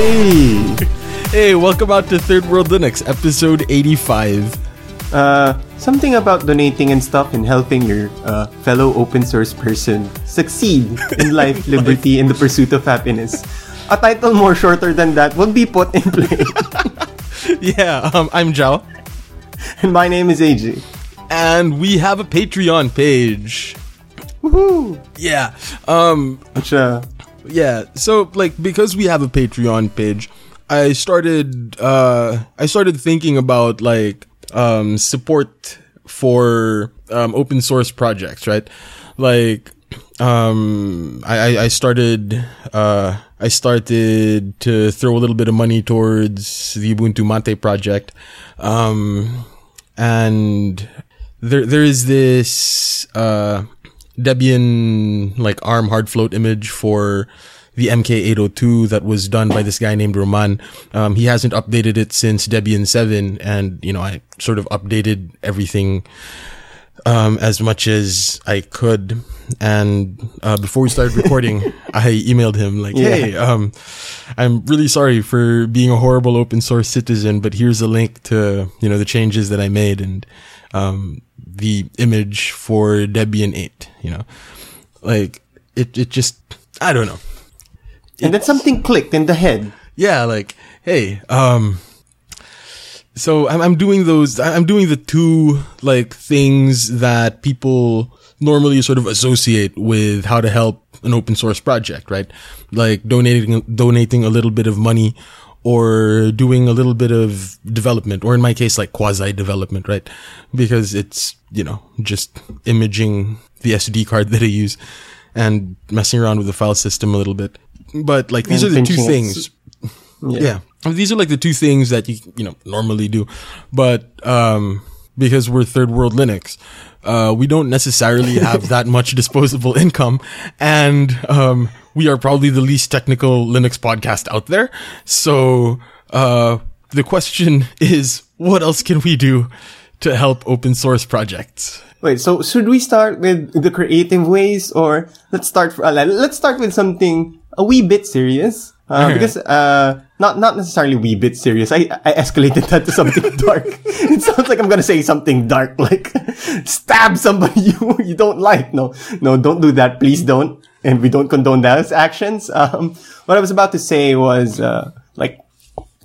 Hey! Hey, welcome out to Third World Linux, episode 85. Uh, something about donating and stuff and helping your uh, fellow open source person succeed in life, liberty, and the pursuit of happiness. A title more shorter than that will be put in play. Yeah, um, I'm Zhao, and my name is AJ. and we have a Patreon page. Woohoo! Yeah, um, Which, uh, yeah. So, like, because we have a Patreon page, I started, uh, I started thinking about like, um, support for um, open source projects, right? Like, um, I, I- started, uh, I started to throw a little bit of money towards the Ubuntu Mate project, um, and there there is this uh, Debian like ARM hard float image for the MK802 that was done by this guy named Roman. Um, he hasn't updated it since Debian 7, and you know I sort of updated everything um, as much as I could. And uh, before we started recording, I emailed him like, "Hey, um, I'm really sorry for being a horrible open source citizen, but here's a link to you know the changes that I made and um, the image for Debian 8. You know, like it, it just I don't know. and then something clicked in the head. Yeah, like hey, um, so I'm, I'm doing those, I'm doing the two like things that people normally sort of associate with how to help an open source project, right? Like donating, donating a little bit of money or doing a little bit of development, or in my case, like quasi development, right? Because it's, you know, just imaging the SD card that I use and messing around with the file system a little bit. But like these And are the two things. Yeah. These are like the two things that you, you know, normally do. But, um, because we're third world Linux, uh, we don't necessarily have that much disposable income. And, um, we are probably the least technical Linux podcast out there. So, uh, the question is, what else can we do to help open source projects? Wait, so should we start with the creative ways, or let's start? For, uh, let's start with something a wee bit serious, uh, because uh, not not necessarily wee bit serious. I I escalated that to something dark. It sounds like I'm gonna say something dark, like stab somebody you you don't like. No, no, don't do that. Please don't. And we don't condone those actions. Um, what I was about to say was uh, like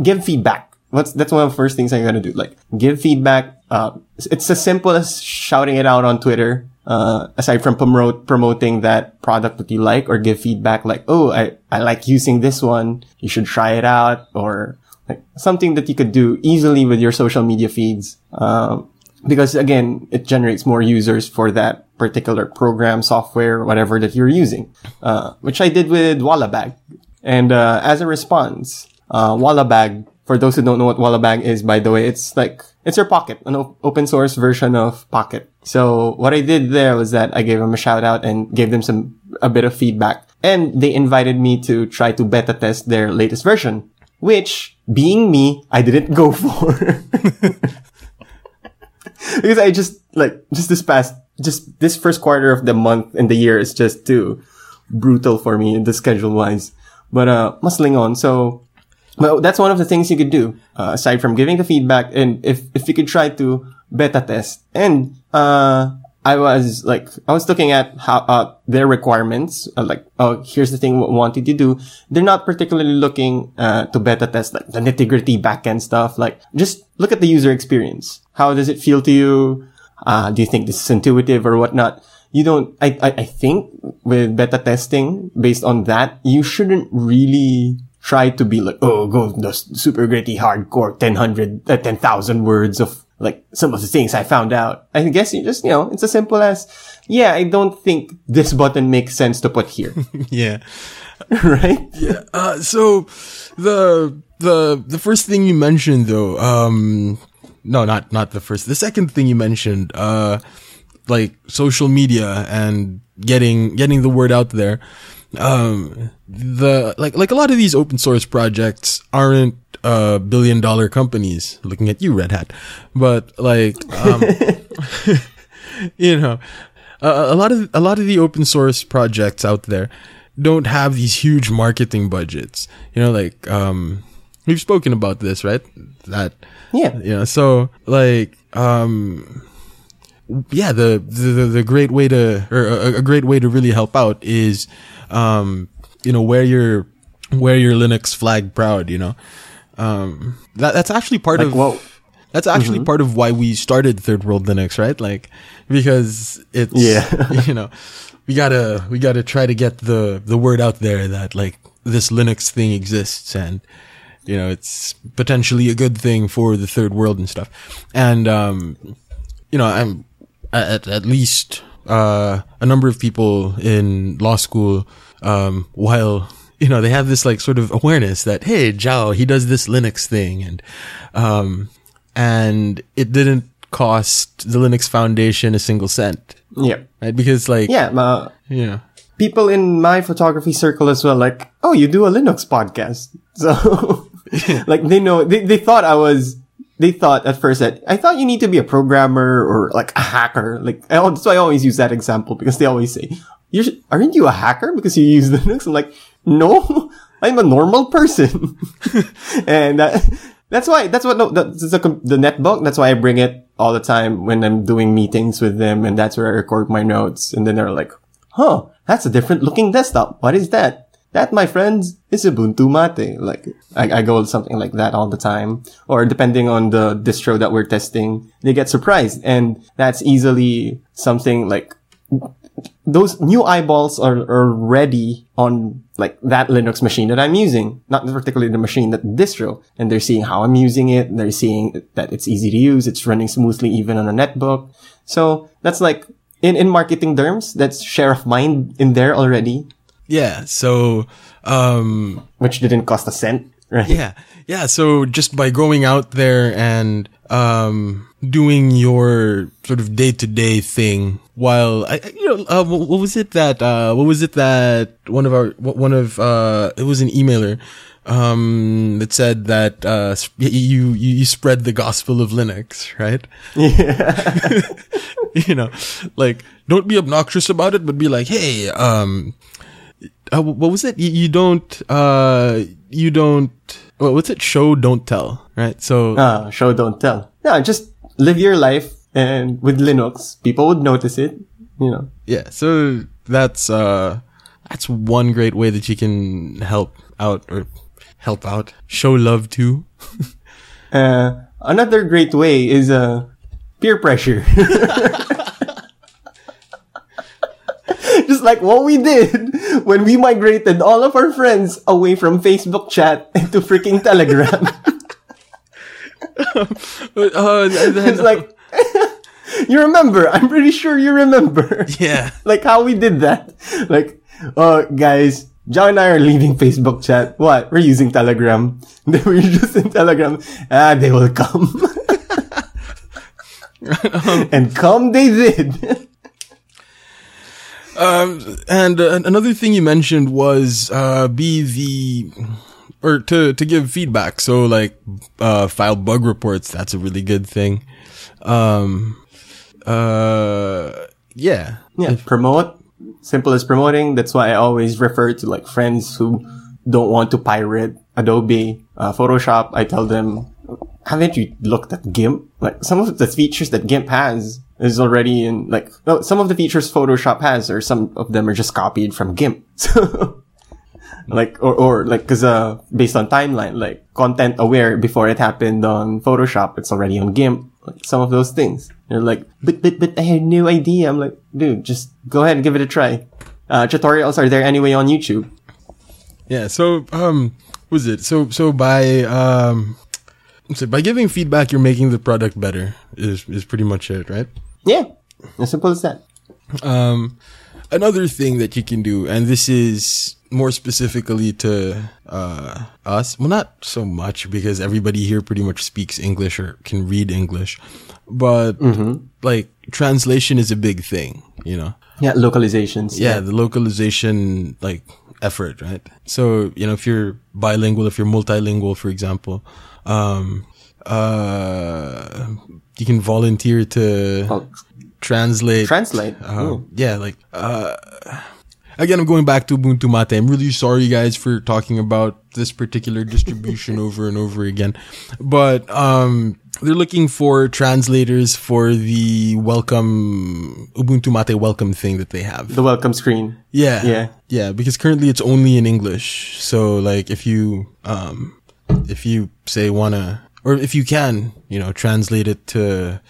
give feedback. What's that's one of the first things I'm gonna do. Like give feedback. Uh, it's as simple as shouting it out on Twitter. Uh, aside from promote promoting that product that you like, or give feedback like, "Oh, I I like using this one. You should try it out," or like something that you could do easily with your social media feeds. Um, because again, it generates more users for that particular program, software, whatever that you're using. Uh, which I did with Wallabag. And, uh, as a response, uh, Wallabag, for those who don't know what Wallabag is, by the way, it's like, it's your Pocket, an op- open source version of Pocket. So what I did there was that I gave them a shout out and gave them some, a bit of feedback. And they invited me to try to beta test their latest version, which, being me, I didn't go for. because I just like just this past just this first quarter of the month and the year is just too brutal for me in the schedule wise. But uh muscling on. So well, that's one of the things you could do uh, aside from giving the feedback and if if you could try to beta test and uh I was like, I was looking at how, uh, their requirements, uh, like, oh, here's the thing we wanted to do. They're not particularly looking, uh, to beta test, like, the nitty gritty backend stuff. Like, just look at the user experience. How does it feel to you? Uh, do you think this is intuitive or whatnot? You don't, I, I, I think with beta testing, based on that, you shouldn't really try to be like, oh, go the super gritty hardcore 1000, uh, 10,000 words of like some of the things I found out. I guess you just, you know, it's as simple as, yeah, I don't think this button makes sense to put here. Yeah. right? Yeah. Uh, so the the the first thing you mentioned though, um, no, not not the first. The second thing you mentioned, uh, like social media and getting getting the word out there. Um, the like like a lot of these open source projects aren't uh billion dollar companies. Looking at you, Red Hat, but like um, you know, a, a lot of a lot of the open source projects out there don't have these huge marketing budgets. You know, like um, we've spoken about this, right? That Yeah. you know, so like um, yeah, the the the great way to or a, a great way to really help out is um, you know, wear your wear your Linux flag proud. You know, um, that that's actually part Like, of whoa. that's actually part of why we started Third World Linux, right? Like because it's Yeah. you know, we gotta we gotta try to get the the word out there that like this Linux thing exists and you know it's potentially a good thing for the third world and stuff. And um, you know, I'm at at least uh a number of people in law school um while you know they have this like sort of awareness that hey Zhao he does this Linux thing and um and it didn't cost the Linux Foundation a single cent Yeah. right because like Yeah. Uh, know people in my photography circle as well, like, oh, you do a Linux podcast. So, like, they know, they, they thought I was, they thought at first that I thought you need to be a programmer or like a hacker. Like, I, that's why I always use that example because they always say, You're, aren't you a hacker because you use Linux? I'm like, no, I'm a normal person. and that, that's why, that's what, no, that's the, the netbook. That's why I bring it all the time when I'm doing meetings with them. And that's where I record my notes. And then they're like, huh, that's a different looking desktop. What is that? That, my friends, is Ubuntu Mate. Like, I, I go with something like that all the time. Or depending on the distro that we're testing, they get surprised. And that's easily something like, those new eyeballs are, are ready on like that Linux machine that I'm using, not particularly the machine that distro. And they're seeing how I'm using it. They're seeing that it's easy to use. It's running smoothly even on a netbook. So that's like in, in marketing terms, that's share of mind in there already, yeah so um which didn't cost a cent. Right. Yeah. Yeah. So just by going out there and, um, doing your sort of day to day thing while I, you know, uh, what, what was it that, uh, what was it that one of our, one of, uh, it was an emailer, um, that said that, uh, you, you, you spread the gospel of Linux, right? Yeah. you know, like, don't be obnoxious about it, but be like, hey, um, uh, what was it? You, you don't, uh, you don't, what, what's it? Show, don't tell, right? So, uh, show don't tell. Yeah, just live your life and with Linux, people would notice it, you know. yeah, so that's, uh, that's one great way that you can help out or help out, show love to. Uh, another great way is, uh, peer pressure. Just like what we did when we migrated all of our friends away from Facebook chat into freaking Telegram. Uh, then, it's like, you remember, I'm pretty sure you remember. yeah. like how we did that. Like, uh, guys, John and I are leaving Facebook chat. What? We're using Telegram. They were just in Telegram. Ah, they will come. and come they did. Um, and uh, another thing you mentioned was uh, be the or to to give feedback. So like uh, file bug reports. That's a really good thing. Um, uh, yeah, yeah, promote. Simple as promoting. That's why I always refer to like friends who don't want to pirate Adobe, uh, Photoshop. I tell them, haven't you looked at GIMP? Like some of the features that GIMP has is already in like, no, some of the features Photoshop has or some of them are just copied from GIMP. So like, or, or like, cause, uh, based on timeline, like content aware before it happened on Photoshop, it's already on GIMP. Like some of those things. They're like, but, but, but I had no idea. I'm like, dude, just go ahead and give it a try. Uh, tutorials are there anyway on YouTube. yeah. So um, was it so so by um, so by giving feedback, you're making the product better. Is is pretty much it, right? Yeah. As simple as that. Um, another thing that you can do, and this is more specifically to uh, us. Well, not so much because everybody here pretty much speaks English or can read English, but like translation is a big thing, you know. Yeah, localizations. Yeah, the localization like effort, right? So you know, if you're bilingual, if you're multilingual, for example, um, uh, you can volunteer to Oh, translate translate. uh, yeah, like uh, again, I'm going back to Ubuntu Mate. I'm really sorry, guys, for talking about this particular distribution over and over again. But um, they're looking for translators for the welcome Ubuntu Mate welcome thing that they have. The welcome screen. Yeah, Yeah. yeah. Because currently it's only in English. So like, if you um, if you say wanna or if you can, you know, translate it to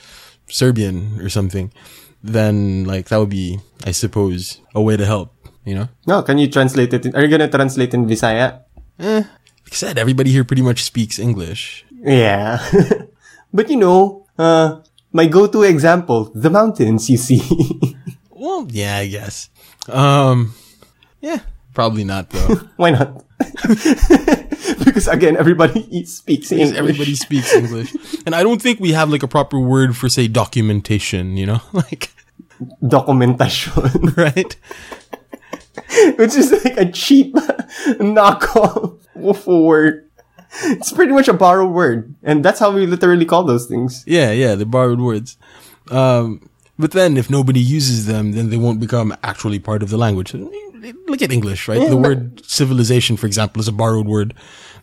Serbian or something, then like that would be, I suppose, a way to help. You know. No, can you translate it? In, are you gonna translate in Visaya? Eh, like I said, everybody here pretty much speaks English. Yeah. but you know, uh, my go-to example, the mountains, you see. Well, yeah, I guess. Um, yeah, probably not though. Why not? because again, everybody speaks Because English. everybody speaks English, and I don't think we have like a proper word for say documentation. You know, like documentation, right? which is like a cheap knockoff of word. It's pretty much a borrowed word, and that's how we literally call those things. Yeah, yeah, the borrowed words. Um, but then if nobody uses them, then they won't become actually part of the language. Look at English, right? the word civilization, for example, is a borrowed word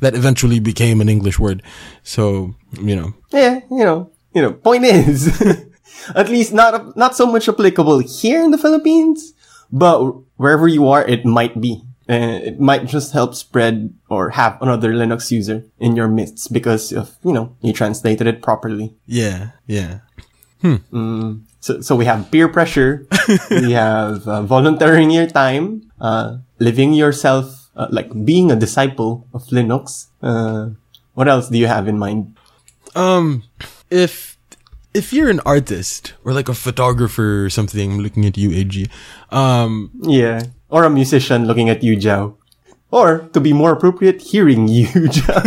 that eventually became an English word. So, you know, Yeah, you know, you know. Point is, at least not not so much applicable here in the Philippines, but wherever you are, it might be. Uh, it might just help spread or have another Linux user in your midst because of you know you translated it properly. yeah, yeah. So, so we have peer pressure, we have uh, volunteering your time, uh, living yourself, uh, like being a disciple of Linux. Uh, what else do you have in mind? Um, if if you're an artist or like a photographer or something, looking at you, AG. Um, Yeah. Or a musician looking at you, Joe. Or, to be more appropriate, hearing you, Joe.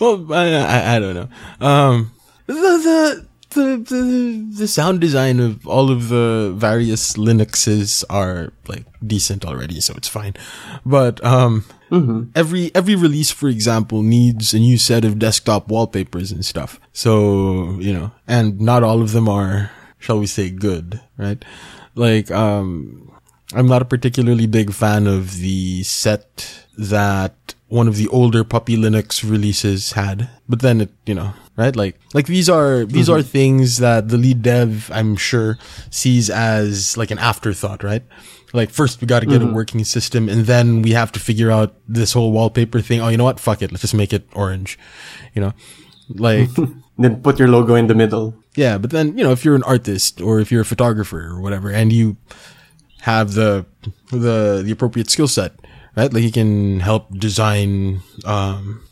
well, I, I, I don't know. Um, the, the the the the sound design of all of the various Linuxes are like decent already, so it's fine. But um, every every release, for example, needs a new set of desktop wallpapers and stuff. So you know, and not all of them are, shall we say, good, right? Like um, I'm not a particularly big fan of the set that one of the older Puppy Linux releases had. But then it, you know, right? Like, like these are, these mm-hmm. are things that the lead dev, I'm sure, sees as like an afterthought, right? Like first we got to get a mm-hmm. working system and then we have to figure out this whole wallpaper thing. Oh, you know what? Fuck it. Let's just make it orange, you know? Like, then put your logo in the middle. yeah, but then, you know, if you're an artist or if you're a photographer or whatever and you have the the the appropriate skill set, right? Like he can help design um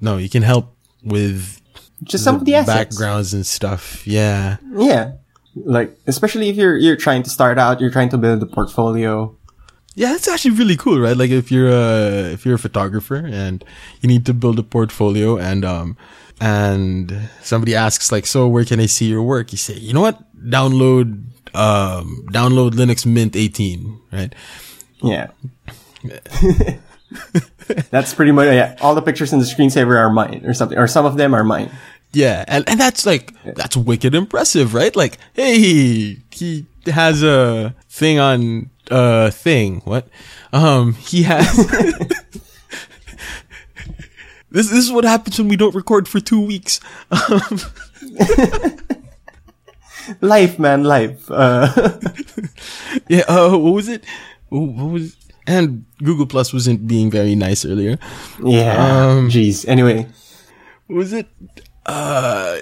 no, you can help with Just some of the assets. backgrounds and stuff. Yeah. Yeah. Like, especially if you're, you're trying to start out, you're trying to build a portfolio. Yeah, it's actually really cool, right? Like if you're a if you're a photographer and you need to build a portfolio and um and somebody asks like, so where can I see your work? You say, you know what? Download um download Linux Mint 18, right? Yeah. That's pretty much, yeah. All the pictures in the screensaver are mine or something, or some of them are mine. Yeah, and, and that's like that's wicked impressive, right? Like, hey, he has a thing on uh thing. What? Um, he has. this this is what happens when we don't record for two weeks. Um, Life, man, life. Uh, yeah. Uh, what was it? What was? And Google Plus wasn't being very nice earlier. yeah. Um, Jeez. Anyway. Was it? Uh,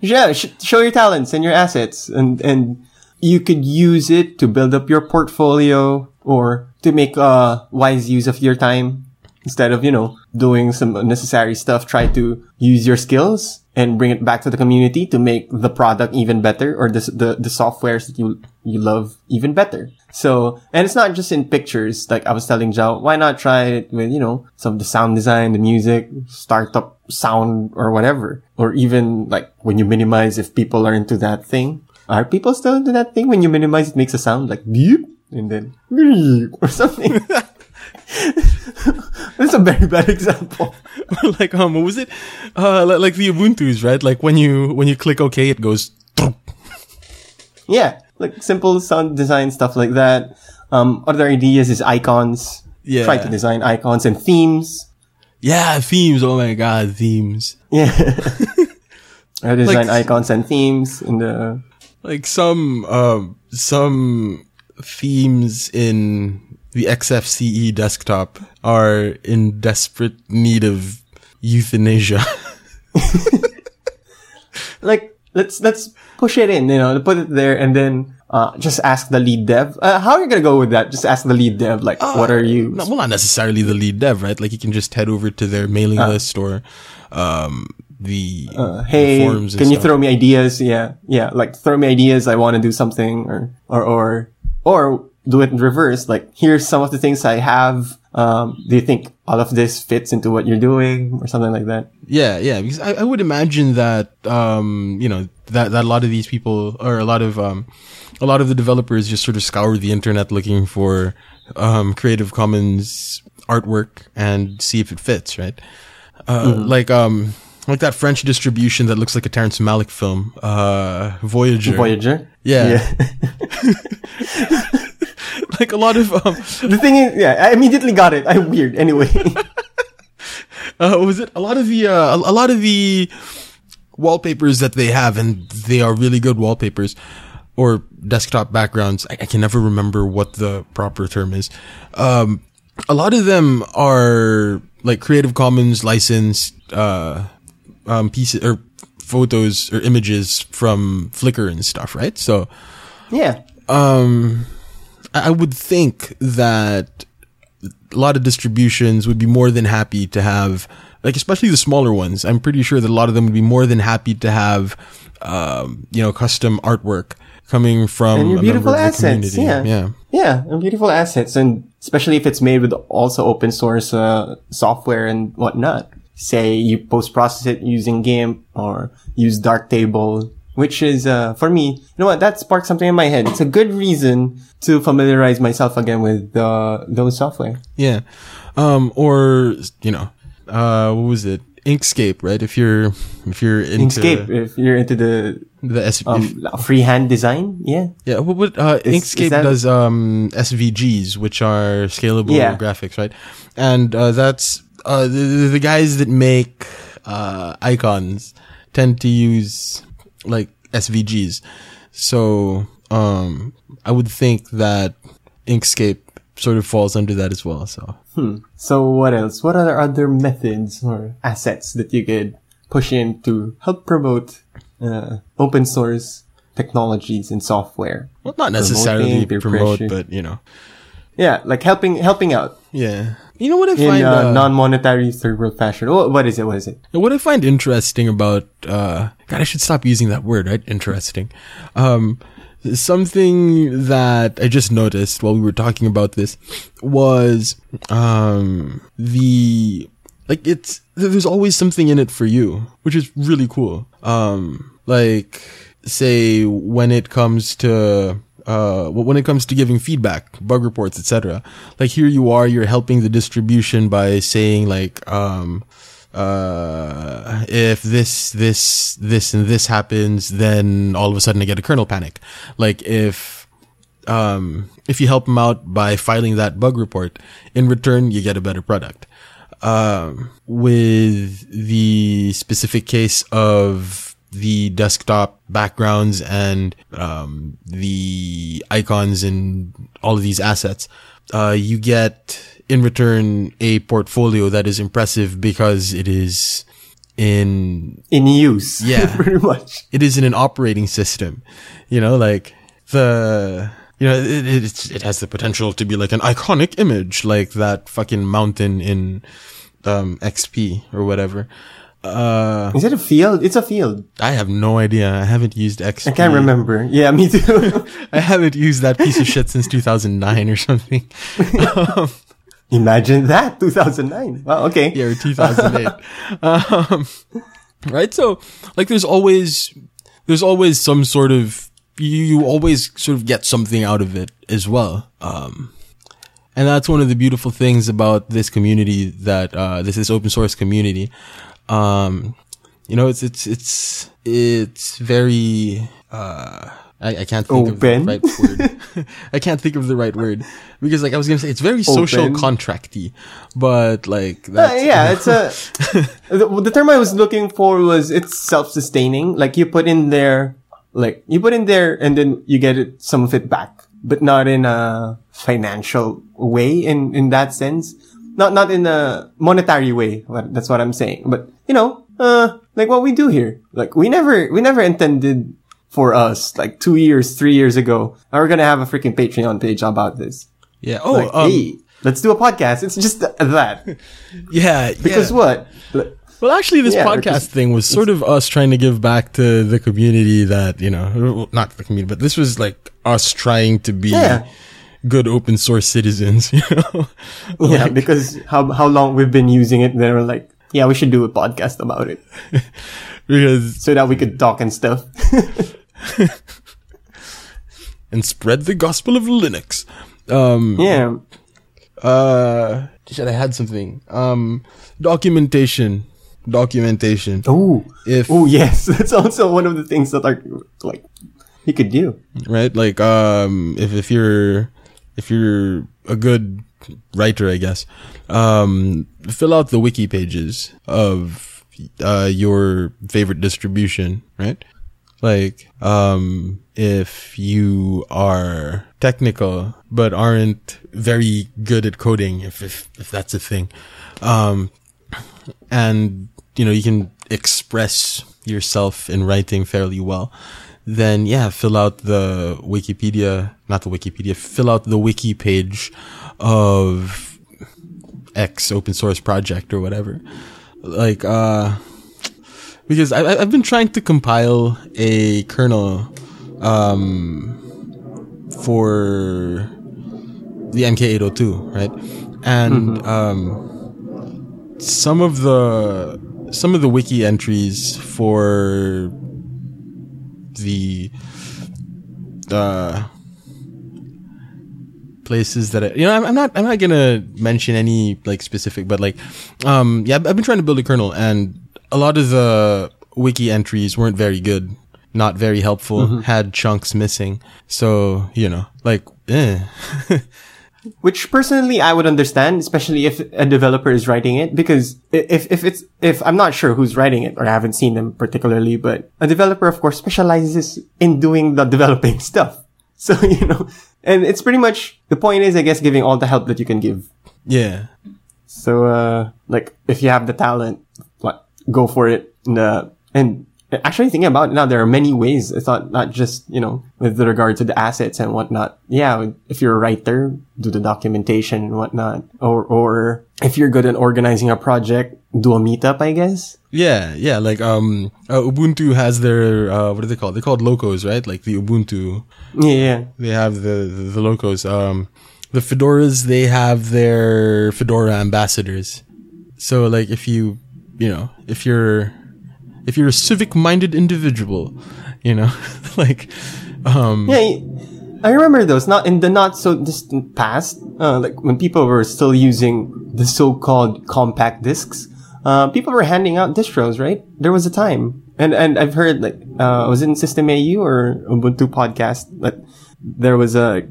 Yeah, sh- show your talents and your assets, and and you could use it to build up your portfolio or to make uh wise use of your time instead of you know doing some unnecessary stuff. Try to use your skills and bring it back to the community to make the product even better or the the, the softwares that you you love even better. So, and it's not just in pictures. Like I was telling Zhao, why not try it with, you know, some of the sound design, the music, startup sound or whatever. Or even like when you minimize if people are into that thing. Are people still into that thing? When you minimize, it makes a sound like beep and then or something. That's a very bad example. like um, what was it? Uh, like, the Ubuntu's, right? Like when you when you click OK, it goes. Yeah. like simple sound design stuff like that. Um, other ideas is icons. Yeah. Try to design icons and themes. Yeah, themes. Oh my god, themes. Yeah. I design Like- icons and themes in the Like some um some themes in the XFCE desktop are in desperate need of euthanasia. like let's let's push it in, you know, put it there and then uh, just ask the lead dev. Uh, how are you gonna go with that? Just ask the lead dev, like, what are you? No, well, not necessarily the lead dev, right? Like you can just head over to their mailing list or um the, Uh, the hey, forums and can you stuff. throw me ideas? Yeah, yeah, like throw me ideas. I want to do something, or or or or do it in reverse. Like here's some of the things I have. Um, do you think all of this fits into what you're doing, or something like that? Yeah, yeah, because I, I would imagine that um, you know that that a lot of these people or a lot of um, a lot of the developers just sort of scour the internet looking for um, Creative Commons artwork and see if it fits, right? Uh, Mm-hmm. Like um, like that French distribution that looks like a Terrence Malick film, uh, Voyager. Voyager. Yeah. like a lot of um, the thing is, yeah, I immediately got it. I'm weird. Anyway, uh, was it a lot of the uh, a, a lot of the wallpapers that they have, and they are really good wallpapers or desktop backgrounds. I, I can never remember what the proper term is. Um, a lot of them are like Creative Commons licensed uh, um, pieces or photos or images from Flickr and stuff, right? So yeah. I I would think that a lot of distributions would be more than happy to have, like especially the smaller ones. I'm pretty sure that a lot of them would be more than happy to have, um, you know, custom artwork coming from and beautiful member of the assets. community. Yeah. yeah, Yeah, and beautiful assets, and especially if it's made with also open source uh, software and whatnot. Say you post process it using GIMP or use Darktable, which is uh, for me, you know what? That sparked something in my head. It's a good reason to familiarize myself again with uh, those software. yeah. Um, or you know, uh, what was it? Inkscape, right? If you're if you're into Inkscape, if you're into the the S- um, freehand design, yeah, Yeah, what would uh, Is- Inkscape is that- does um, SVGs, which are scalable Yeah. graphics, right? And uh, that's uh, the, the guys that make uh, icons tend to use like SVGs. So um, I would think that Inkscape sort of falls under that as well. So So what else? What are other methods or assets that you could push in to help promote uh, open source technologies and software? well, not necessarily promote, pressure. but you know, Yeah, like helping helping out yeah. You know what I in find uh, uh, non-monetary world fashion. Oh, what is it? What is it? What I find interesting about, uh, God, I should stop using that word, right? Interesting. Um, something that I just noticed while we were talking about this was, um, the, like, it's, there's always something in it for you, which is really cool. Um, like, say, when it comes to, uh, when it comes to giving feedback, bug reports, etc. Like here you are, you're helping the distribution by saying like, um, uh, if this, this, this, and this happens, then all of a sudden I get a kernel panic. Like if, um, if you help them out by filing that bug report, in return you get a better product. Um, with the specific case of the desktop backgrounds and um, the icons and all of these assets, uh, you get in return a portfolio that is impressive because it is in In use, Yeah. pretty much. it is in an operating system. You know, like the you know it, it it has the potential to be like an iconic image, like that fucking mountain in um, XP or whatever. Uh, Is it a field? It's a field. I have no idea. I haven't used XP. I can't remember. Yeah, me too. I haven't used that piece of shit since 2009 or something. Imagine that, 2009. Wow, okay. Yeah, or 2008. um, right? So, like, there's always, there's always some sort of, you, you always sort of get something out of it as well. Um, and that's one of the beautiful things about this community that, uh, this is open source community. Um, you know, it's, it's, it's, it's very, uh, I, I can't think Open? of the right word. I can't think of the right word because like I was gonna say it's very social contracty, but like Uh, that's, yeah, it's a. the, the term I was looking for was it's self-sustaining. Like you put in there, like you put in there, and then you get it, some of it back, but not in a financial way. In in that sense, not not in a monetary way. That's what I'm saying. But you know, uh, like what we do here, like we never we never intended for us like two years, three years ago. Now we're gonna have a freaking Patreon page about this. yeah. Oh, Like, um, hey, let's do a podcast. It's just that. yeah. Because yeah. what? Well, actually, this Yeah, podcast because thing was sort of us trying to give back to the community that, you know, not the community, but this was like us trying to be Yeah. Good open source citizens, you know? Yeah, because how how long we've been using it, they were like, yeah, we should do a podcast about it because, so that we could talk and stuff. and spread the gospel of Linux. Um, yeah, uh, shit, I had something. Um, documentation. Documentation. oh, If, oh yes, that's also one of the things that are like you could do. right? Like, um, if, if you're, if you're a good writer, I guess, um, fill out the wiki pages of, uh, your favorite distribution, right? Like, um, if you are technical, but aren't very good at coding, if, if, if that's a thing, um, and, you know, you can express yourself in writing fairly well, then yeah, fill out the Wikipedia, not the Wikipedia, fill out the wiki page of X open source project or whatever. Like, uh, because I, I've been trying to compile a kernel, um, for the MK802, right? And, um, some of the, some of the wiki entries for the, uh, places that I, you know, I'm, I'm not, I'm not gonna mention any like specific, but like, um, yeah, I've I've been trying to build a kernel and a lot of the wiki entries weren't very good, not very helpful, had chunks missing. So, you know, like, eh. Which personally I would understand, especially if a developer is writing it, because if, if it's, if I'm not sure who's writing it, or I haven't seen them particularly, but a developer, of course, specializes in doing the developing stuff. So, you know, and it's pretty much, the point is, I guess, giving all the help that you can give. yeah. So, uh, like, if you have the talent, like, go for it. And, uh, and actually thinking about it now, there are many ways. It's not, not just, you know, with regard to the assets and whatnot. Yeah. If you're a writer, do the documentation and whatnot. Or, or if you're good at organizing a project, do a meetup, I guess. Yeah, yeah, like um uh, Ubuntu has their uh what are they called? They're called locos, right? Like the Ubuntu Yeah. yeah. they have the the, the locos. Um the Fedoras they have their Fedora ambassadors. So like if you you know, if you're if you're a civic minded individual, you know, like um Yeah, I remember those. Not in the not so distant past, uh, like when people were still using the so-called compact discs. Uh, people were handing out distros, right? There was a time, and and I've heard like uh, was it in System AU or Ubuntu podcast that there was a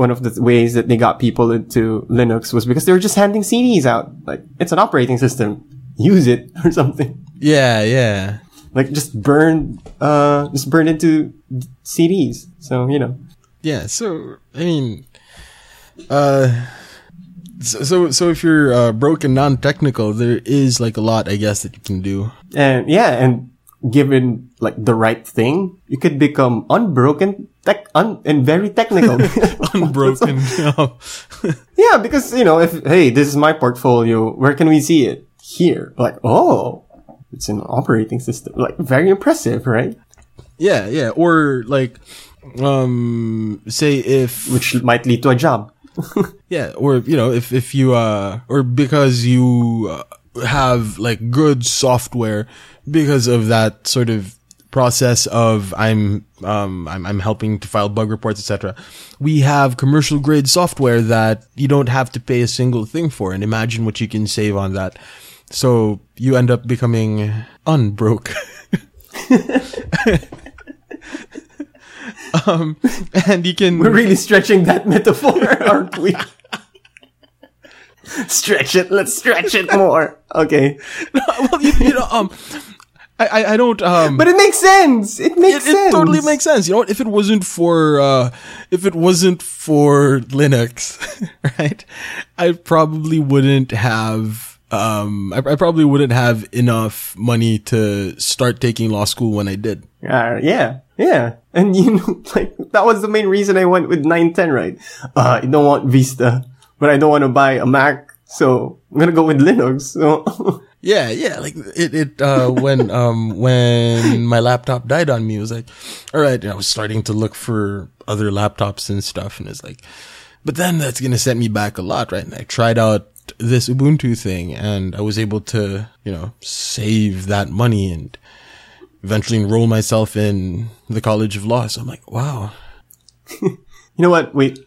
one of the ways that they got people into Linux was because they were just handing CDs out. Like it's an operating system, use it or something. yeah, yeah. Like just burn, uh, just burn into CDs. So you know. Yeah, so I mean, uh, so so, so if you're uh, broke and non-technical, there is like a lot, I guess, that you can do. And yeah, and given like the right thing, you could become unbroken tech un- and very technical. Unbroken. yeah, because you know, if hey, this is my portfolio, where can we see it? Here. Like, oh, it's an operating system. Like, very impressive, right? yeah, yeah. Or like, um, say if Which might lead to a job. yeah, or you know, if if you uh, or because you uh, have like good software because of that sort of process of I'm um I'm I'm helping to file bug reports etc. We have commercial grade software that you don't have to pay a single thing for, and imagine what you can save on that. So you end up becoming unbroke. um, and you can. We're really stretching that metaphor, aren't we? stretch it. Let's stretch it more. Okay. No, well, you, you know, um, I, I, don't, um, But it makes sense. It makes it, sense. it totally makes sense. You know? If it wasn't for, uh, if it wasn't for Linux, right, I probably wouldn't have, um, I, I probably wouldn't have enough money to start taking law school when I did. Uh, yeah, yeah. And you know, like, that was the main reason I went with 910, right? Uh, I don't want Vista, but I don't want to buy a Mac, so I'm gonna go with Linux. So, Yeah, yeah, like it, it, uh, when, um, when my laptop died on me, it was like, all right, and I was starting to look for other laptops and stuff. And it's like, but then that's going to set me back a lot, right? And I tried out this Ubuntu thing and I was able to, you know, save that money and eventually enroll myself in the College of Law. So I'm like, wow. you know what? Wait,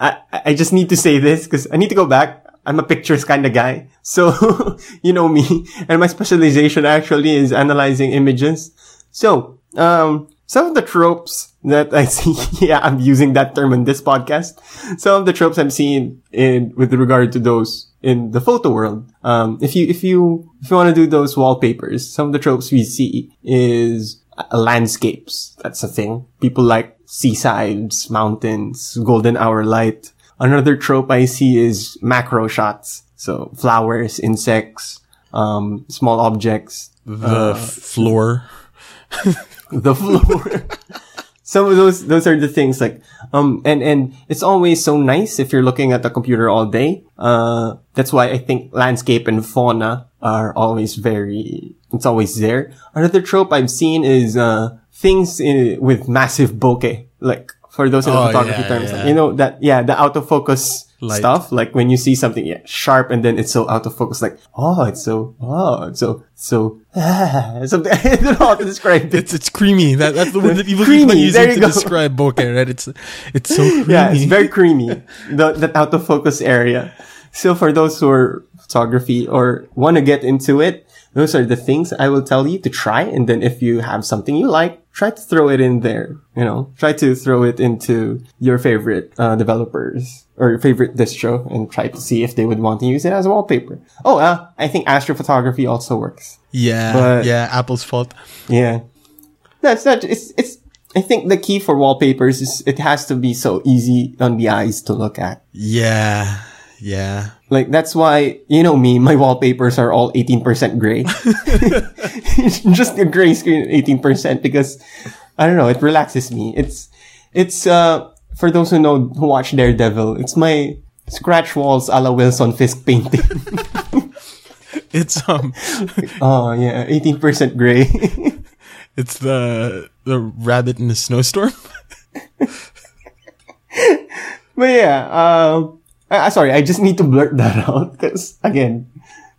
I, I just need to say this because I need to go back. I'm a pictures kind of guy. So, you know me. And my specialization actually is analyzing images. So, um, some of the tropes that I see, yeah, I'm using that term in this podcast. Some of the tropes I'm seeing in, with regard to those in the photo world. Um, if you, if you, if you want to do those wallpapers, some of the tropes we see is uh, landscapes. That's a thing. People like seasides, mountains, golden hour light. Another trope I see is macro shots. So flowers, insects, um, small objects, The floor. the floor. Some of those, those are the things like, um, and, and it's always so nice if you're looking at the computer all day. Uh, that's why I think landscape and fauna are always very, it's always there. Another trope I've seen is, uh, things in, with massive bokeh. Like, for those in the Oh, photography yeah, terms, yeah. you know, that, yeah, the autofocus of focus Light. stuff. Like when you see something yeah, sharp and then it's so out of focus, like, oh, it's so, oh, it's so, so, something, I don't know how to describe it. It's, it's creamy. That, that's the word that people Creamy, keep using to go. describe bokeh, right? It's, it's so creamy. Yeah, it's very creamy. The, that out of focus area. So for those who are photography or want to get into it, those are the things I will tell you to try. And then if you have something you like, try to throw it in there. You know, try to throw it into your favorite uh, developers or your favorite distro and try to see if they would want to use it as a wallpaper. Oh, uh, I think astrophotography also works. yeah, but- yeah, Apple's fault. Yeah. That's not, it's, it's, I think the key for wallpapers is it has to be so easy on the eyes to look at. Yeah, yeah. Like that's why you know me, my wallpapers are all eighteen percent gray. Just a gray screen, eighteen percent because I don't know, it relaxes me. It's it's uh for those who know who watch Daredevil, it's my scratch walls a la Wilson Fisk painting. It's, um, oh yeah, eighteen percent gray. it's the, the rabbit in the snowstorm. but yeah, um, I, I- sorry, I just need to blurt that out because again,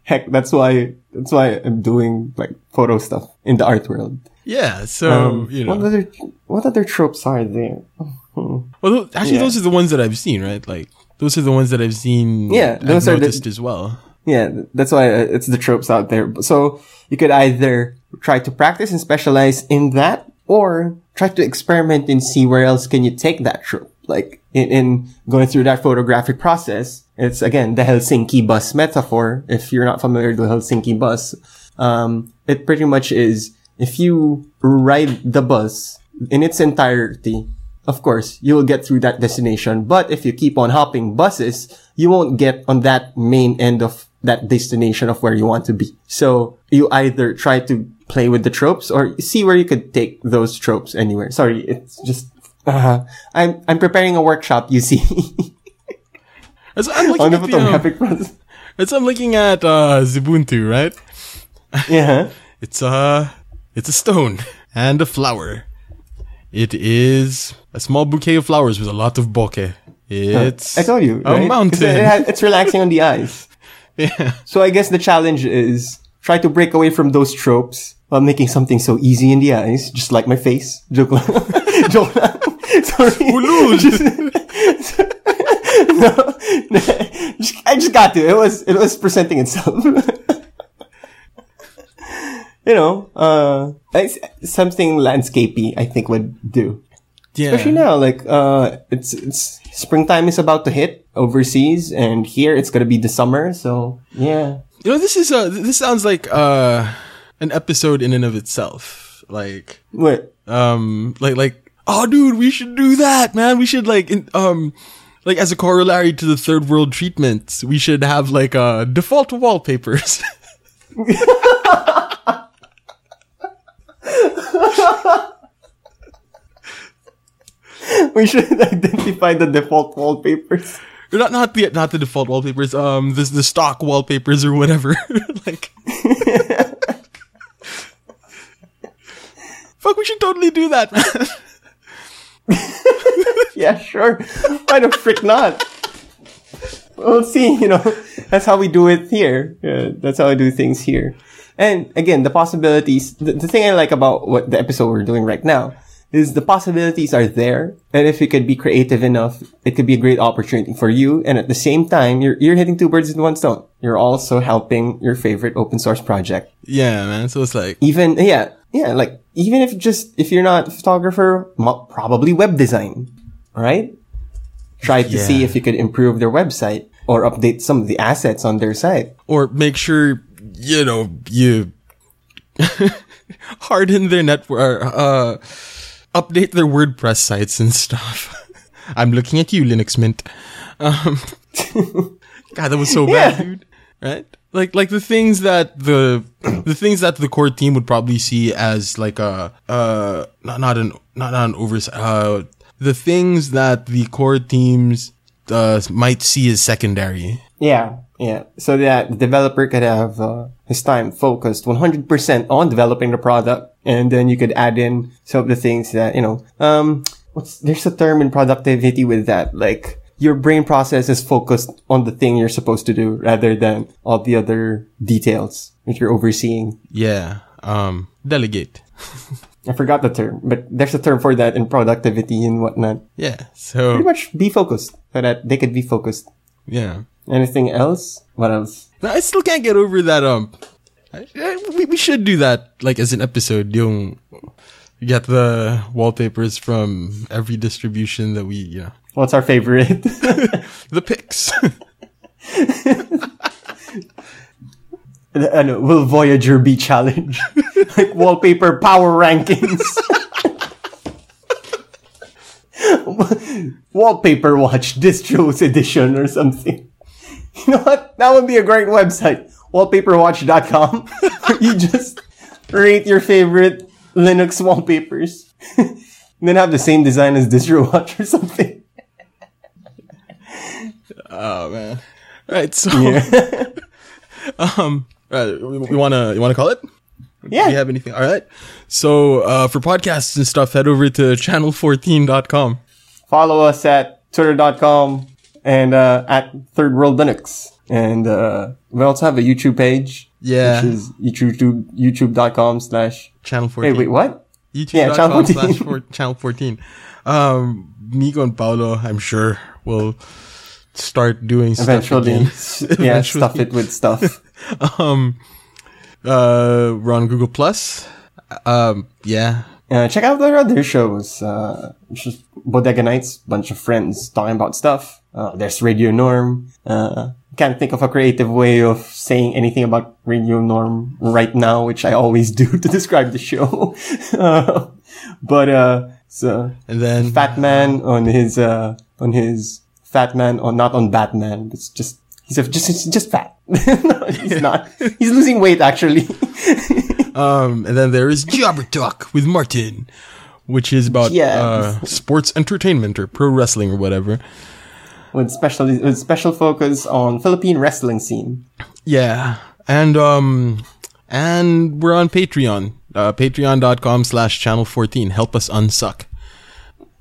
heck, that's why that's why I'm doing like photo stuff in the art world. Yeah, so, Um, you what other what other tropes are there? Well, tho- actually, Yeah. those are the ones that I've seen, right? Like, those are the ones that I've seen. Yeah, I've those are the- noticed as well. Yeah, that's why uh, it's the tropes out there. So you could either try to practice and specialize in that, or try to experiment and see where else can you take that trope. Like in, in going through that photographic process, it's again the Helsinki bus metaphor. If you're not familiar with the Helsinki bus, um, it pretty much is if you ride the bus in its entirety, of course, you will get through that destination. But if you keep on hopping buses, you won't get on that main end of that destination of where you want to be. So you either try to play with the tropes or see where you could take those tropes anywhere. Sorry, it's just, uh, I'm, I'm preparing a workshop, you see, As I'm looking on at the, um, photographic process. as I'm looking at, uh, Xubuntu, right? Yeah. It's a, it's a stone and a flower. It is a small bouquet of flowers with a lot of bokeh. It's I told you. a right? mountain. It it's relaxing on the eyes. yeah. So I guess the challenge is try to break away from those tropes while making something so easy in the eyes, just like my face. Joke. Joke Sorry. Just- no, no, I just got to. It was it was presenting itself. you know, uh, something landscapey. I think would do. Yeah. Especially now, like uh, it's it's springtime is about to hit overseas, and here it's gonna be the summer. So yeah, You know, this is uh this sounds like uh an episode in and of itself. Like what? um like like oh dude, we should do that, man. We should like in, um like as a corollary to the third world treatment, we should have like uh default wallpapers. We should identify the default wallpapers. Or not not the not the default wallpapers, um this the stock wallpapers or whatever. like Fuck, we should totally do that, man. Yeah, sure. Why the frick not? We'll see. You know, that's how we do it here. Yeah, that's how I do things here. And again, the possibilities. The, the thing I like about what the episode we're doing right now is the possibilities are there. And if you could be creative enough, it could be a great opportunity for you. And at the same time, you're you're hitting two birds with one stone. You're also helping your favorite open source project. yeah, man. So it's like Even yeah, yeah. Like even if just if you're not a photographer, probably web design, right? Try to see if you could improve their website or update some of the assets on their site. or make sure you know you harden their network uh update their wordpress sites and stuff i'm looking at you linux mint um god that was so Yeah. bad dude right like like the things that the the things that the core team would probably see as like a uh not not an not, not an oversight uh the things that the core teams uh might see as secondary Yeah, yeah. So that the developer could have uh, his time focused 100% on developing the product, and then you could add in some of the things that you know. Um, what's there's a term in productivity with that, like your brain process is focused on the thing you're supposed to do rather than all the other details that you're overseeing. yeah um delegate I forgot the term, but there's a term for that in productivity and whatnot. Yeah. So Pretty much be focused so that they could be focused. yeah. Anything else? What else? No, I still can't get over that. Um, we we should do that like as an episode. Yung you get the wallpapers from every distribution that we you know What's our favorite? the pics. ano, will Voyager be challenged? like wallpaper power rankings. wallpaper watch distros edition or something. You know what? That would be a great website. Wallpaperwatch.com. you just rate your favorite Linux wallpapers. then have the same design as DistroWatch or something. oh man. Right. So Yeah. um, uh, we, we wanna you wanna call it? yeah. Do you have anything? All right. So uh, for podcasts and stuff, head over to channel14.com. follow us at twitter.com and uh, at Third World Linux. And uh, we also have a YouTube page. Yeah. Which is YouTube, youtube.com slash. Channel 14. Wait, wait, what? Yeah, YouTube.com channel slash 14. channel 14. Um, Nico and Paolo, I'm sure, will start doing stuff Eventually. again. yeah, Eventually. stuff it with stuff. Um, uh, we're on Google Plus. Um, yeah. Uh, check out their other shows. Uh, just Bodega Nights, bunch of friends talking about stuff. Uh, there's Radio Norm. Uh, can't think of a creative way of saying anything about Radio Norm right now, which I always do to describe the show. uh, but, uh, so, And then, Fat Man on his, uh, on his, Fat Man on, not on Batman. It's just, he's a, just, he's just fat. no, he's not. He's losing weight, actually. um, and then there is Jobber Talk with Martin, which is about, Yes. uh, sports entertainment or pro wrestling or whatever. With special with special focus on Philippine wrestling scene. Yeah. And, um, and we're on Patreon, uh, patreon.com slash channel 14. Help us unsuck.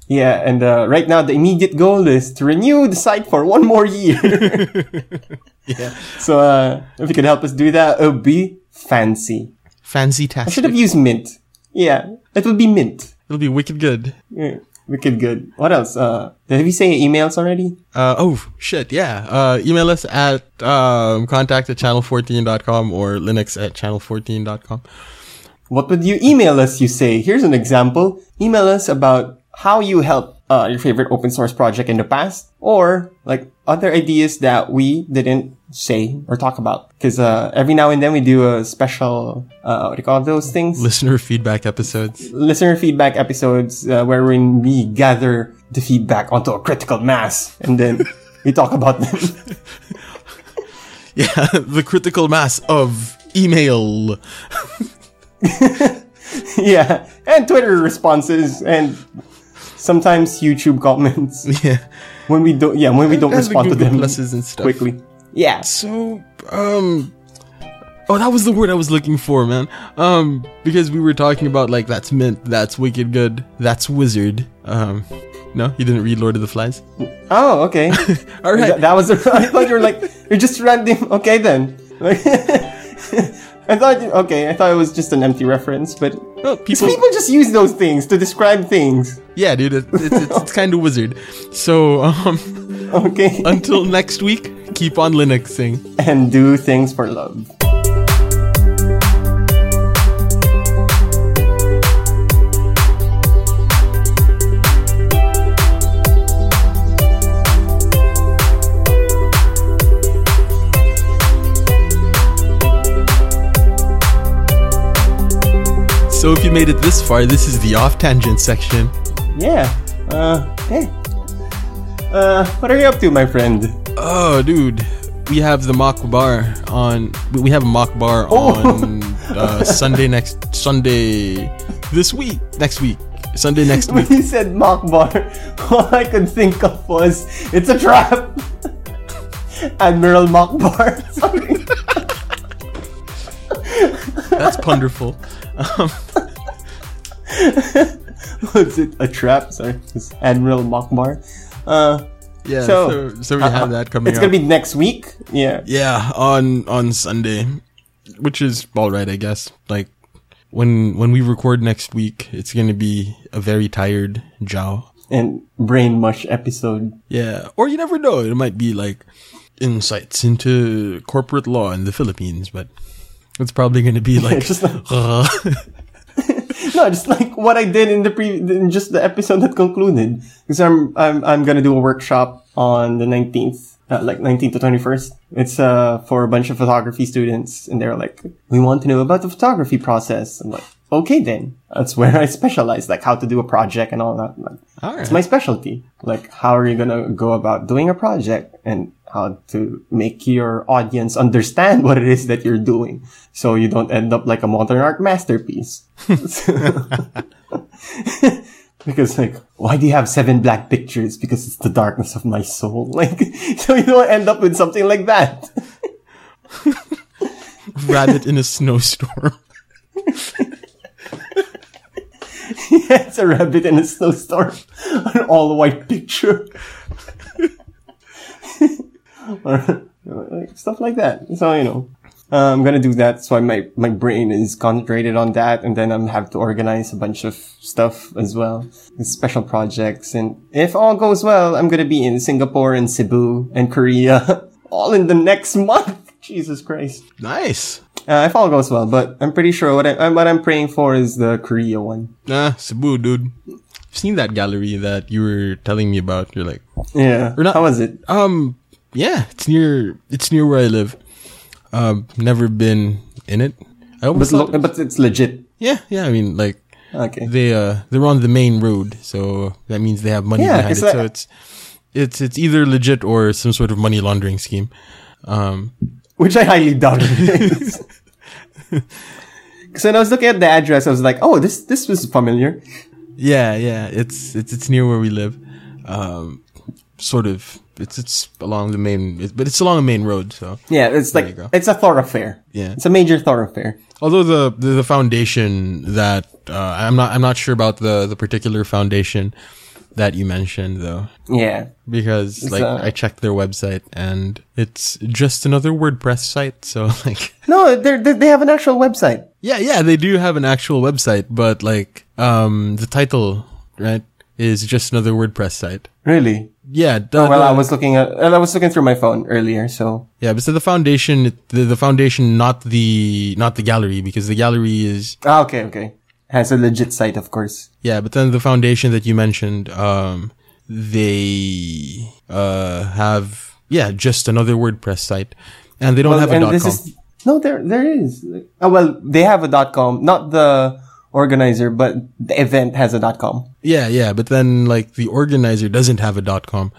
Yeah, and uh, right now the immediate goal is to renew the site for one more year. Yeah. so uh, if you could help us do that, it would be fancy. Fancy I should have used Mint. Yeah, it would be Mint. It'll be wicked good. Yeah, wicked good. What else? Uh, did we say emails already? Uh, oh, shit, yeah. Uh, email us at um, contact at channel14.com or linux at channel14.com. What would you email us? You say. Here's an example. Email us about how you helped uh, your favorite open source project in the past, or like other ideas that we didn't say or talk about. Because uh, every now and then we do a special, uh, what do you call those things? Listener feedback episodes. Listener feedback episodes uh, wherein we gather the feedback onto a critical mass and then we talk about them. Yeah, the critical mass of email. yeah, and Twitter responses and sometimes YouTube comments Yeah. when we don't. Yeah, when we don't respond to them pluses and stuff. quickly. Yeah, So, um, oh, that was the word I was looking for, man. Um, because we were talking about like that's mint, that's wicked good, that's wizard. Um, no, you didn't read Lord of the Flies. Oh, okay. All right. That, that was. I thought you were like you're just random. Okay then. Like, I thought. Okay, I thought it was just an empty reference, but Well, people, people just use those things to describe things. yeah, dude, it, it's, it's, it's kind of wizard. So, um, Okay, until next week, keep on Linuxing. and do things for love. So, if you made it this far, this is the off tangent section. Yeah. Uh. Hey. Uh. What are you up to, my friend? Oh, dude, we have the mock bar on. We have a mock bar Oh. on uh, Sunday next Sunday this week. Next week, Sunday next week. When you said mock bar, all I could think of was it's a trap. Admiral Mock Bar. That's wonderful. was it a trap? Sorry, it's Admiral Mock Bar. Uh. Yeah. So, So, so, we uh, have that coming It's up. gonna be next week. Yeah. yeah, on on Sunday, which is all right, I guess. Like when when we record next week, it's gonna be a very tired Jow. And brain mush episode. Yeah, or you never know. It might be like insights into corporate law in the Philippines, but it's probably going to be like, just like- uh, No, just like what I did in the pre, in just the episode that concluded. Because I'm, I'm, I'm gonna do a workshop on the 19th, uh, like 19th to 21st. It's, uh, for a bunch of photography students. And they're like, we want to know about the photography process. I'm like, okay then. That's where I specialize, like how to do a project and all that. Like, All It's my specialty. Like, how are you gonna go about doing a project and how to make your audience understand what it is that you're doing so you don't end up like a modern art masterpiece. because like, why do you have seven black pictures? Because it's the darkness of my soul. Like, so you don't end up with something like that. rabbit in a snowstorm. yeah, it's a rabbit in a snowstorm. An all white picture. or like, stuff like that. So, you know, uh, I'm gonna do that. So my, my brain is concentrated on that. And then I'm have to organize a bunch of stuff as well. Special projects. And if all goes well, I'm gonna be in Singapore and Cebu and Korea all in the next month. Jesus Christ. Nice. Uh, if all goes well, but I'm pretty sure what I, what I'm praying for is the Korea one. Nah, Cebu, dude. I've seen that gallery that you were telling me about. You're like, Yeah. Or not- How was it? um, yeah, it's near, it's near where I live. Um, never been in it. I But, lo- but it's legit. yeah, yeah. I mean, like Okay. they uh they're on the main road, so that means they have money Yeah, behind it. so it's it's it's either legit or some sort of money laundering scheme. Um, Which I highly doubt it is. Because when I was looking at the address, I was like, oh, this, this was familiar. yeah, yeah. It's it's it's near where we live. Um, sort of. It's it's along the main, it's, but it's along a main road. So Yeah, it's like, it's a thoroughfare. Yeah. It's a major thoroughfare. although the the, the foundation that uh, I'm not I'm not sure about the the particular foundation that you mentioned though Yeah. because like uh, I checked their website and it's just another WordPress site. So like No, they they have an actual website. yeah yeah they do have an actual website, but like um the title right is just another WordPress site. Really? Yeah, the, well, the- I was looking at, well, I was looking through my phone earlier, so. yeah, but so the foundation, the, the foundation, not the not the gallery, because the gallery is Ah, okay, okay. has a legit site, of course. Yeah, but then the foundation that you mentioned, um, they uh, have yeah just another WordPress site, and they don't have a dot com. is no, there there is. Oh well, they have a dot com, not the organizer, but the event has a dot com. Yeah, yeah, but then like the organizer doesn't have a dot com.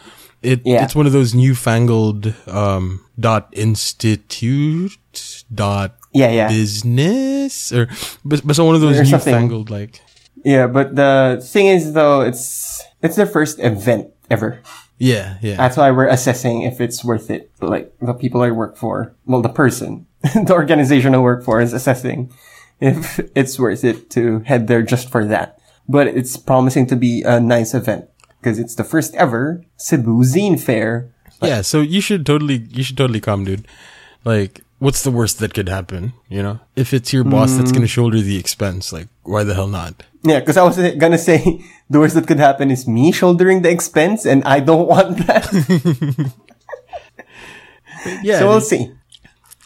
It Yeah. it's one of those newfangled um dot institute dot Yeah, yeah. business or but, but so one of those Or something. newfangled like Yeah, but the thing is though, it's it's their first event ever. yeah yeah That's why we're assessing if it's worth it. Like the people I work for, well, the person, the organization I work for is assessing if it's worth it to head there just for that. But it's promising to be a nice event because it's the first ever Cebu Zine Fair. yeah. So you should totally you should totally come, dude. Like, what's the worst that could happen? You know, if it's your boss that's Mm. gonna shoulder the expense, like why the hell not? Yeah, because I was gonna say the worst that could happen is me shouldering the expense, and I don't want that. Yeah, so we'll see.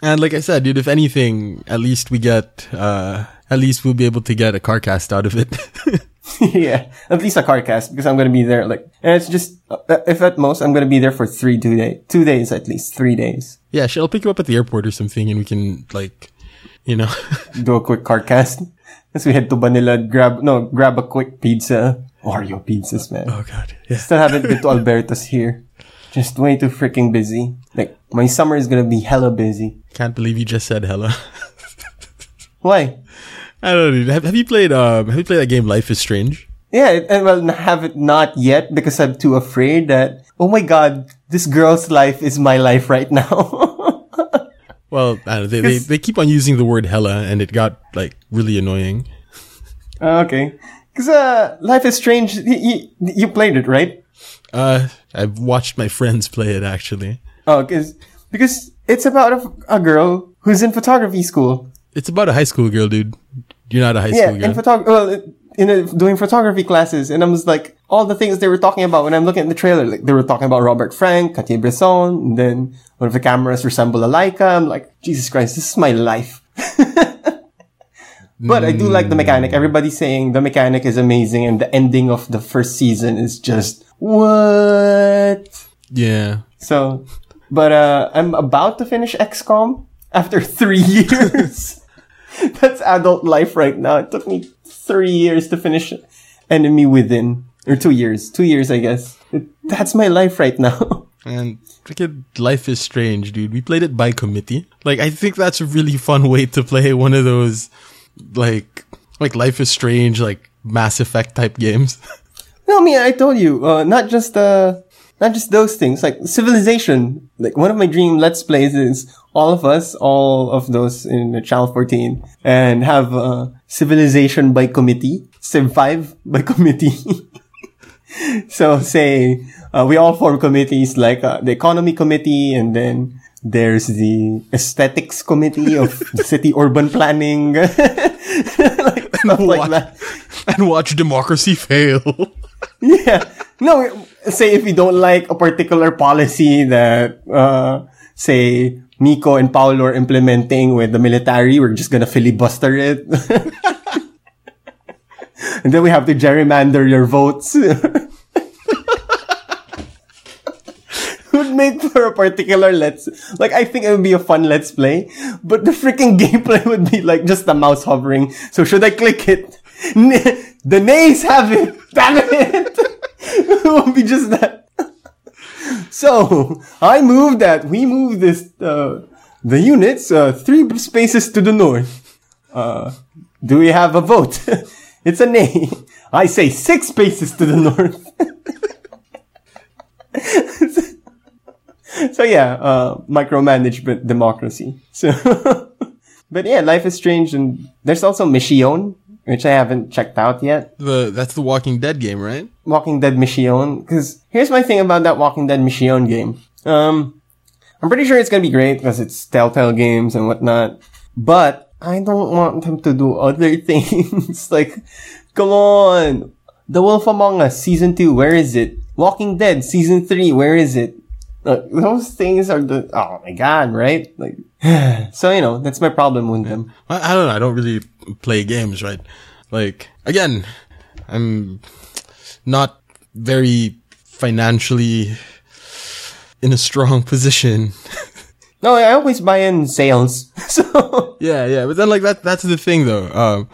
And like I said, dude, if anything, at least we get, uh, at least we'll be able to get a car cast out of it. yeah, at least a car cast because I'm gonna be there. Like, and it's just uh, if at most I'm gonna be there for three two day two days at least three days. yeah, sure, I'll pick you up at the airport or something and we can, like, you know, Do a quick car cast. As we head to Manila, grab no grab a quick pizza. Oreo pizzas, man. oh god, yeah. Still haven't been to Alberto's here. Just way too freaking busy. Like my summer is gonna be hella busy. Can't believe you just said hella. Why? I don't know. Have, have you played, um, have you played that game Life is Strange? Yeah, and well, have it not yet because I'm too afraid that, oh my god, this girl's life is my life right now. Well, I don't know, they, they, they keep on using the word hella and it got, like, really annoying. Okay. Cause, uh, Life is Strange, you, you, you played it, right? Uh, I've watched my friends play it actually. Oh, cause, because it's about a, a girl who's in photography school. It's about a high school girl, dude. You're not a high Yeah, school in girl. photog, well, it- in a, doing photography classes, and I was like, all the things they were talking about when I'm looking at the trailer, like they were talking about Robert Frank, Cartier-Bresson, and then one of the cameras resemble a Leica. I'm like, Jesus Christ, this is my life. but I do like the mechanic. Everybody's saying the mechanic is amazing, and the ending of the first season is just what. yeah. So, but uh, I'm about to finish XCOM after three years. That's adult life right now. It took me three years to finish Enemy Within, or two years, two years, I guess. It, that's my life right now. And freaking Life is Strange, dude. We played it by committee. Like, I think that's a really fun way to play one of those, like, like Life is Strange, like Mass Effect type games. No, I mean, I told you, uh, not just uh, not just those things. Like Civilization, like one of my dream Let's Plays is all of us, all of those in Channel 14, and have uh, Civilization by committee, Civ 5 by committee. so say uh, we all form committees like uh, the economy committee and then there's the aesthetics committee of city urban planning like stuff like What? that and watch democracy fail. yeah no say if you don't like a particular policy that uh say Nico and Paulo are implementing with the military we're just gonna filibuster it and then we have to gerrymander your votes would make for a particular let's like I think it would be a fun let's play, but the freaking gameplay would be like just the mouse hovering. So should I click it? N- the nays have it. Damn it! it won't be just that. So I move that we move this uh, the units uh, three spaces to the north. Uh, do we have a vote? it's a nay. I say six spaces to the north. So yeah, uh, micromanagement democracy. So, but yeah, life is strange, and there's also Michonne, which I haven't checked out yet. the that's the Walking Dead game, right? Walking Dead Michonne, because here's my thing about that Walking Dead Michonne game. Um, I'm pretty sure it's gonna be great because it's Telltale Games and whatnot, but I don't want them to do other things. like, come on, The Wolf Among Us season two, where is it? Walking Dead season three, where is it? Uh, those things are the oh my god, right? Like, so you know that's my problem with them. I, I don't know. I don't really play games, right? Like again, I'm not very financially in a strong position. No, I always buy in sales. So yeah, yeah, but then like that that's the thing though. Um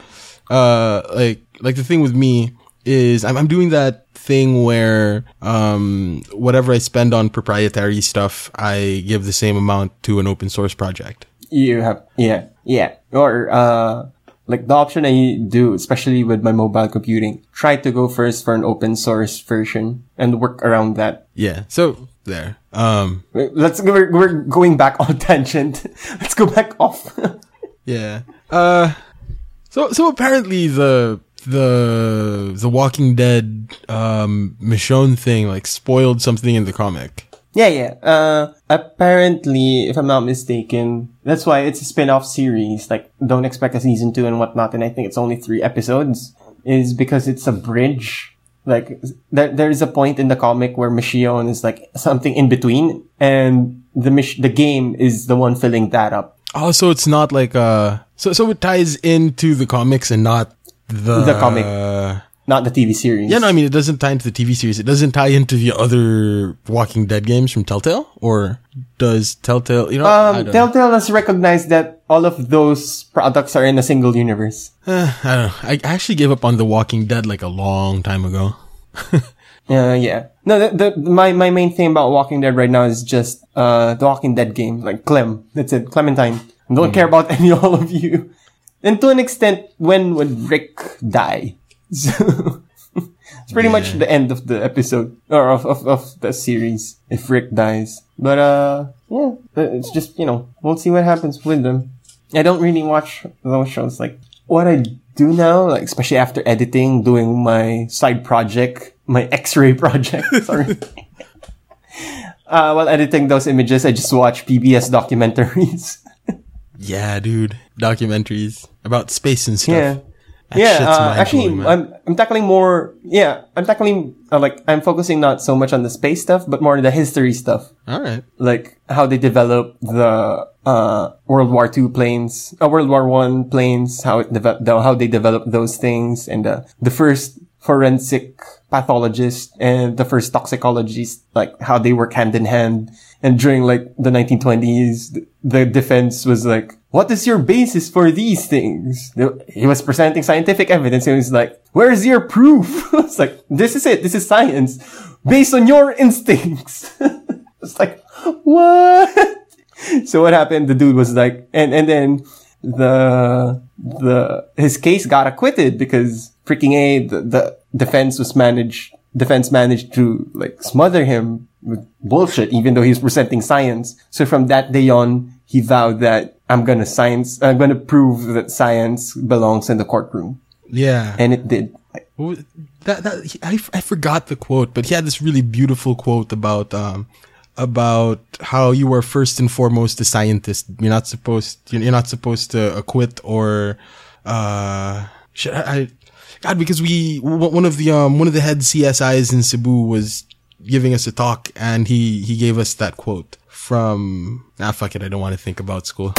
uh like like the thing with me is I'm I'm doing that thing where um whatever I spend on proprietary stuff, I give the same amount to an open source project. you have yeah yeah or uh like the option I do, especially with my mobile computing, try to go first for an open source version and work around that. Yeah. So there. Um Let's we're, we're going back on tangent. Let's go back off. Yeah. Uh so so apparently the the the Walking Dead um Michonne thing like spoiled something in the comic. yeah, yeah. Uh, apparently, if I'm not mistaken, that's why it's a spin-off series. Like, don't expect a season two and whatnot. And I think it's only three episodes. Is because it's a bridge. Like, there, there's a point in the comic where Michonne is like something in between, and the Mich- the game is the one filling that up. Oh, so it's not like uh so so it ties into the comics and not the The comic. Not the TV series. Yeah, no, I mean it doesn't tie into the TV series. It doesn't tie into the other Walking Dead games from Telltale, or does Telltale? You know, Um, don't know. Telltale has recognized that all of those products are in a single universe. Uh, I don't know. I actually gave up on the Walking Dead like a long time ago. Uh, yeah. No, the, the, my, my main thing about Walking Dead right now is just, uh, the Walking Dead game. Like Clem. That's it. Clementine. I don't care about any all of you. And to an extent, when would Rick die? So, it's pretty much the end of the episode, or of, of, of the series, if Rick dies. But, uh, yeah, it's just, you know, we'll see what happens with them. I don't really watch those shows. Like, what I do now, like, especially after editing, doing my side project, my X-ray project, sorry. uh, while editing those images, I just watch PBS documentaries. Yeah, dude. Documentaries about space and stuff. yeah. That yeah, uh, actually, man. I'm I'm tackling more. Yeah, I'm tackling uh, like I'm focusing not so much on the space stuff, but more on the history stuff, All right. like how they developed the uh, World War II planes, uh, World War One planes, how it developed, how they developed those things, and uh, the first forensic pathologist and the first toxicologist, like how they work hand in hand. And during like the 1920s, the defense was like, what is your basis for these things? He was presenting scientific evidence. and He was like, where's your proof? it's like, this is it. This is science based on your instincts. it's like, what? so what happened? The dude was like, and, and then the, the, his case got acquitted because freaking A, the, the defense was managed, defense managed to like smother him with bullshit, even though he was presenting science. So from that day on, he vowed that I'm gonna science, I'm gonna prove that science belongs in the courtroom. Yeah. And it did. Like, What was- that that I, I forgot the quote, but he had this really beautiful quote about um about how you are first and foremost a scientist. You're not supposed you're not supposed to acquit or uh I God because we one of the um one of the head CSIs in Cebu was giving us a talk and he he gave us that quote from ah fuck it I don't want to think about school.